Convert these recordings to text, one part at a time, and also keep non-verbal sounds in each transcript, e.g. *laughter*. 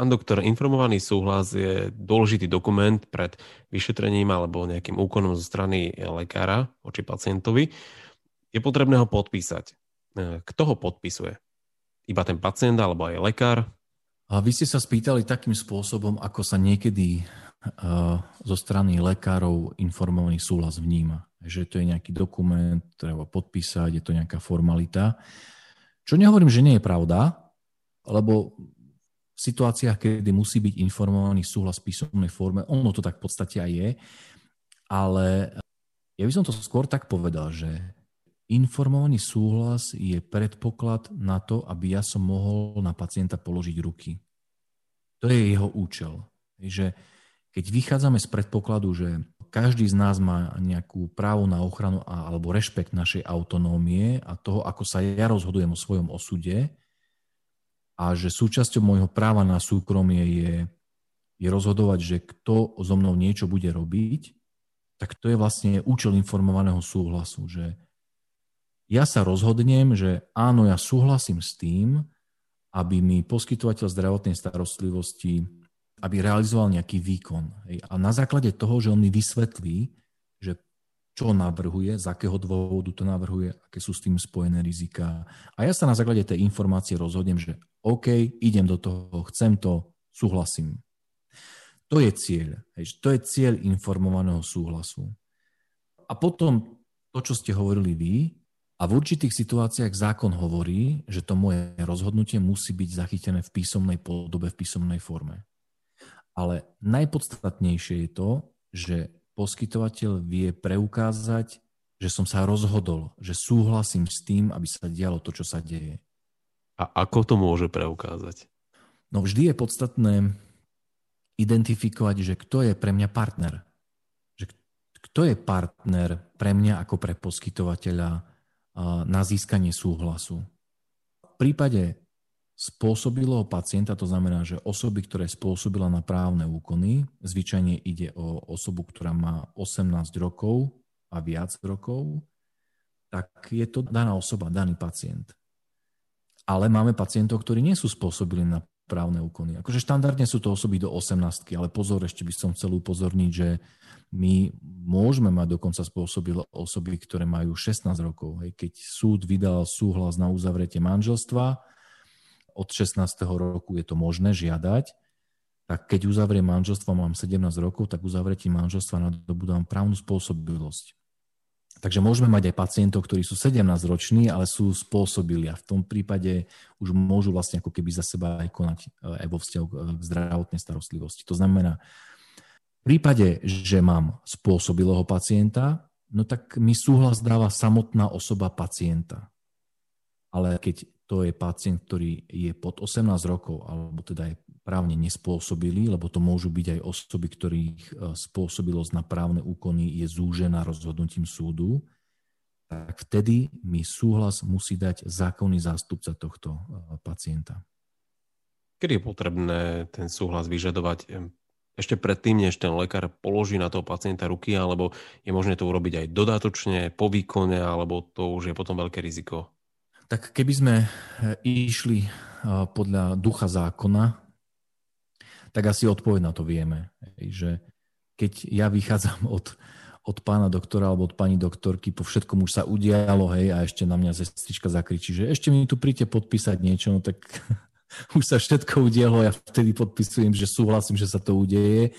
Pán doktor, informovaný súhlas je dôležitý dokument pred vyšetrením alebo nejakým úkonom zo strany lekára voči pacientovi. Je potrebné ho podpísať. E, kto ho podpisuje? Iba ten pacient alebo aj lekár? A vy ste sa spýtali takým spôsobom, ako sa niekedy uh, zo strany lekárov informovaný súhlas vníma. Že to je nejaký dokument, treba podpísať, je to nejaká formalita. Čo nehovorím, že nie je pravda, lebo v situáciách, kedy musí byť informovaný súhlas v písomnej forme, ono to tak v podstate aj je, ale ja by som to skôr tak povedal, že informovaný súhlas je predpoklad na to, aby ja som mohol na pacienta položiť ruky. To je jeho účel. Že keď vychádzame z predpokladu, že každý z nás má nejakú právo na ochranu alebo rešpekt našej autonómie a toho, ako sa ja rozhodujem o svojom osude, a že súčasťou môjho práva na súkromie je, je rozhodovať, že kto so mnou niečo bude robiť, tak to je vlastne účel informovaného súhlasu, že ja sa rozhodnem, že áno, ja súhlasím s tým, aby mi poskytovateľ zdravotnej starostlivosti aby realizoval nejaký výkon. A na základe toho, že on mi vysvetlí, čo navrhuje, z akého dôvodu to navrhuje, aké sú s tým spojené rizika. A ja sa na základe tej informácie rozhodnem, že OK, idem do toho, chcem to, súhlasím. To je cieľ. Hej, to je cieľ informovaného súhlasu. A potom to, čo ste hovorili vy, a v určitých situáciách zákon hovorí, že to moje rozhodnutie musí byť zachytené v písomnej podobe, v písomnej forme. Ale najpodstatnejšie je to, že poskytovateľ vie preukázať, že som sa rozhodol, že súhlasím s tým, aby sa dialo to, čo sa deje. A ako to môže preukázať? No vždy je podstatné identifikovať, že kto je pre mňa partner. Že kto je partner pre mňa ako pre poskytovateľa na získanie súhlasu. V prípade spôsobilého pacienta, to znamená, že osoby, ktoré spôsobila na právne úkony, zvyčajne ide o osobu, ktorá má 18 rokov a viac rokov, tak je to daná osoba, daný pacient. Ale máme pacientov, ktorí nie sú spôsobili na právne úkony. Akože štandardne sú to osoby do 18, ale pozor, ešte by som chcel upozorniť, že my môžeme mať dokonca spôsobilé osoby, ktoré majú 16 rokov. Hej. Keď súd vydal súhlas na uzavretie manželstva, od 16. roku je to možné žiadať, tak keď uzavriem manželstvo, mám 17 rokov, tak uzavretím manželstva nadobudám právnu spôsobilosť. Takže môžeme mať aj pacientov, ktorí sú 17 roční, ale sú spôsobili a v tom prípade už môžu vlastne ako keby za seba aj konať eh, aj vo vzťahu k zdravotnej starostlivosti. To znamená, v prípade, že mám spôsobilého pacienta, no tak mi súhlas dáva samotná osoba pacienta. Ale keď to je pacient, ktorý je pod 18 rokov, alebo teda je právne nespôsobilý, lebo to môžu byť aj osoby, ktorých e, spôsobilosť na právne úkony je zúžená rozhodnutím súdu, tak vtedy mi súhlas musí dať zákonný zástupca tohto e, pacienta. Kedy je potrebné ten súhlas vyžadovať ešte predtým, než ten lekár položí na toho pacienta ruky, alebo je možné to urobiť aj dodatočne, po výkone, alebo to už je potom veľké riziko? Tak keby sme e, išli e, podľa ducha zákona, tak asi odpoveď na to vieme. Že keď ja vychádzam od, od pána doktora alebo od pani doktorky, po všetkom už sa udialo, hej, a ešte na mňa sestrička zakričí, že ešte mi tu príďte podpísať niečo, no tak *laughs* už sa všetko udialo, ja vtedy podpisujem, že súhlasím, že sa to udeje,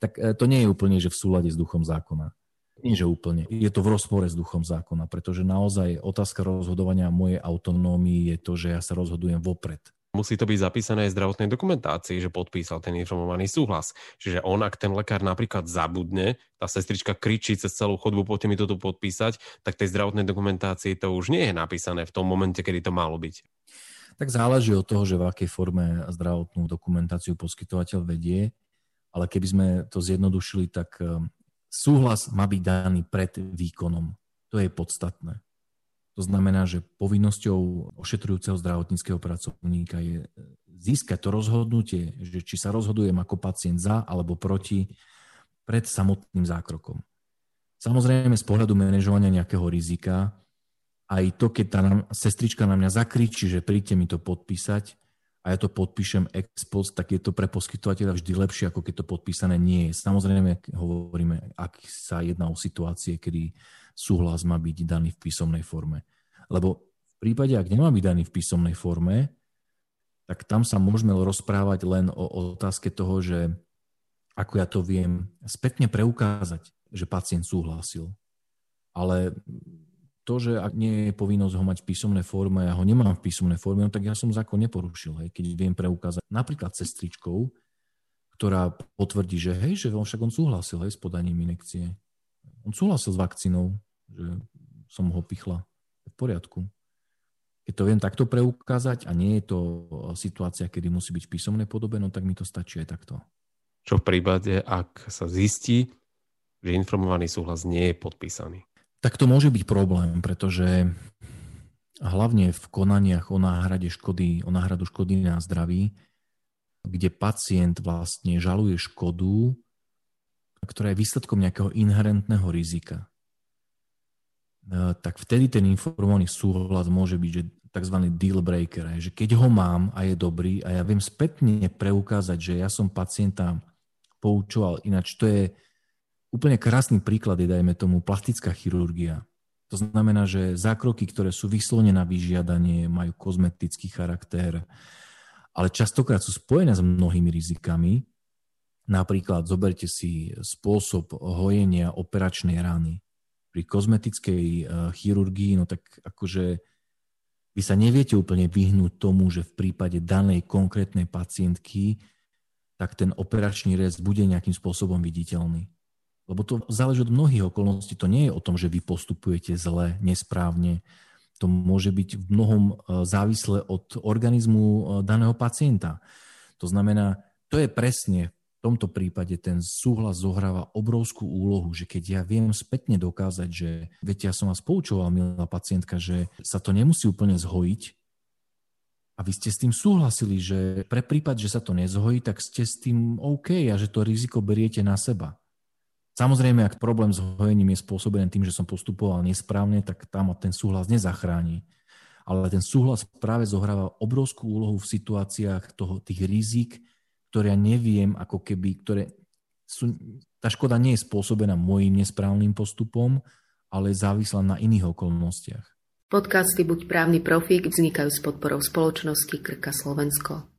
tak e, to nie je úplne, že v súlade s duchom zákona. Nie, že úplne. Je to v rozpore s duchom zákona, pretože naozaj otázka rozhodovania mojej autonómii je to, že ja sa rozhodujem vopred. Musí to byť zapísané aj v zdravotnej dokumentácii, že podpísal ten informovaný súhlas. Čiže on, ak ten lekár napríklad zabudne, tá sestrička kričí cez celú chodbu, poďte mi to tu podpísať, tak tej zdravotnej dokumentácii to už nie je napísané v tom momente, kedy to malo byť. Tak záleží od toho, že v akej forme zdravotnú dokumentáciu poskytovateľ vedie, ale keby sme to zjednodušili, tak súhlas má byť daný pred výkonom. To je podstatné. To znamená, že povinnosťou ošetrujúceho zdravotníckého pracovníka je získať to rozhodnutie, že či sa rozhodujem ako pacient za alebo proti pred samotným zákrokom. Samozrejme z pohľadu manažovania nejakého rizika, aj to, keď tá sestrička na mňa zakričí, že príďte mi to podpísať, a ja to podpíšem ex post, tak je to pre poskytovateľa vždy lepšie, ako keď to podpísané nie je. Samozrejme, hovoríme, ak sa jedná o situácie, kedy súhlas má byť daný v písomnej forme. Lebo v prípade, ak nemá byť daný v písomnej forme, tak tam sa môžeme rozprávať len o otázke toho, že ako ja to viem spätne preukázať, že pacient súhlasil. Ale to, že ak nie je povinnosť ho mať v písomnej forme, ja ho nemám v písomnej forme, no tak ja som zákon neporušil, hej, keď viem preukázať napríklad cestričkou, ktorá potvrdí, že hej, že on však on súhlasil hej, s podaním inekcie. On súhlasil s vakcínou, že som ho pichla. V poriadku. Keď to viem takto preukázať a nie je to situácia, kedy musí byť v písomnej podobe, no tak mi to stačí aj takto. Čo v prípade, ak sa zistí, že informovaný súhlas nie je podpísaný? Tak to môže byť problém, pretože hlavne v konaniach o náhrade škody, o náhradu škody na zdraví, kde pacient vlastne žaluje škodu, ktorá je výsledkom nejakého inherentného rizika, e, tak vtedy ten informovaný súhlas môže byť že tzv. deal breaker, že keď ho mám a je dobrý a ja viem spätne preukázať, že ja som pacienta poučoval ináč, to je Úplne krásny príklad je, dajme tomu, plastická chirurgia. To znamená, že zákroky, ktoré sú vyslovene na vyžiadanie, majú kozmetický charakter, ale častokrát sú spojené s mnohými rizikami. Napríklad zoberte si spôsob hojenia operačnej rany. Pri kozmetickej e, chirurgii, no tak akože vy sa neviete úplne vyhnúť tomu, že v prípade danej konkrétnej pacientky tak ten operačný rez bude nejakým spôsobom viditeľný. Lebo to záleží od mnohých okolností. To nie je o tom, že vy postupujete zle, nesprávne. To môže byť v mnohom e, závislé od organizmu e, daného pacienta. To znamená, to je presne v tomto prípade ten súhlas zohráva obrovskú úlohu, že keď ja viem spätne dokázať, že viete, ja som vás poučoval, milá pacientka, že sa to nemusí úplne zhojiť, a vy ste s tým súhlasili, že pre prípad, že sa to nezhojí, tak ste s tým OK a že to riziko beriete na seba. Samozrejme, ak problém s hojením je spôsobený tým, že som postupoval nesprávne, tak tam ten súhlas nezachráni. Ale ten súhlas práve zohráva obrovskú úlohu v situáciách toho, tých rizik, ktoré ja neviem, ako keby, ktoré sú, tá škoda nie je spôsobená môjim nesprávnym postupom, ale závislá na iných okolnostiach. Podcasty Buď právny profík vznikajú s podporou spoločnosti Krka Slovensko.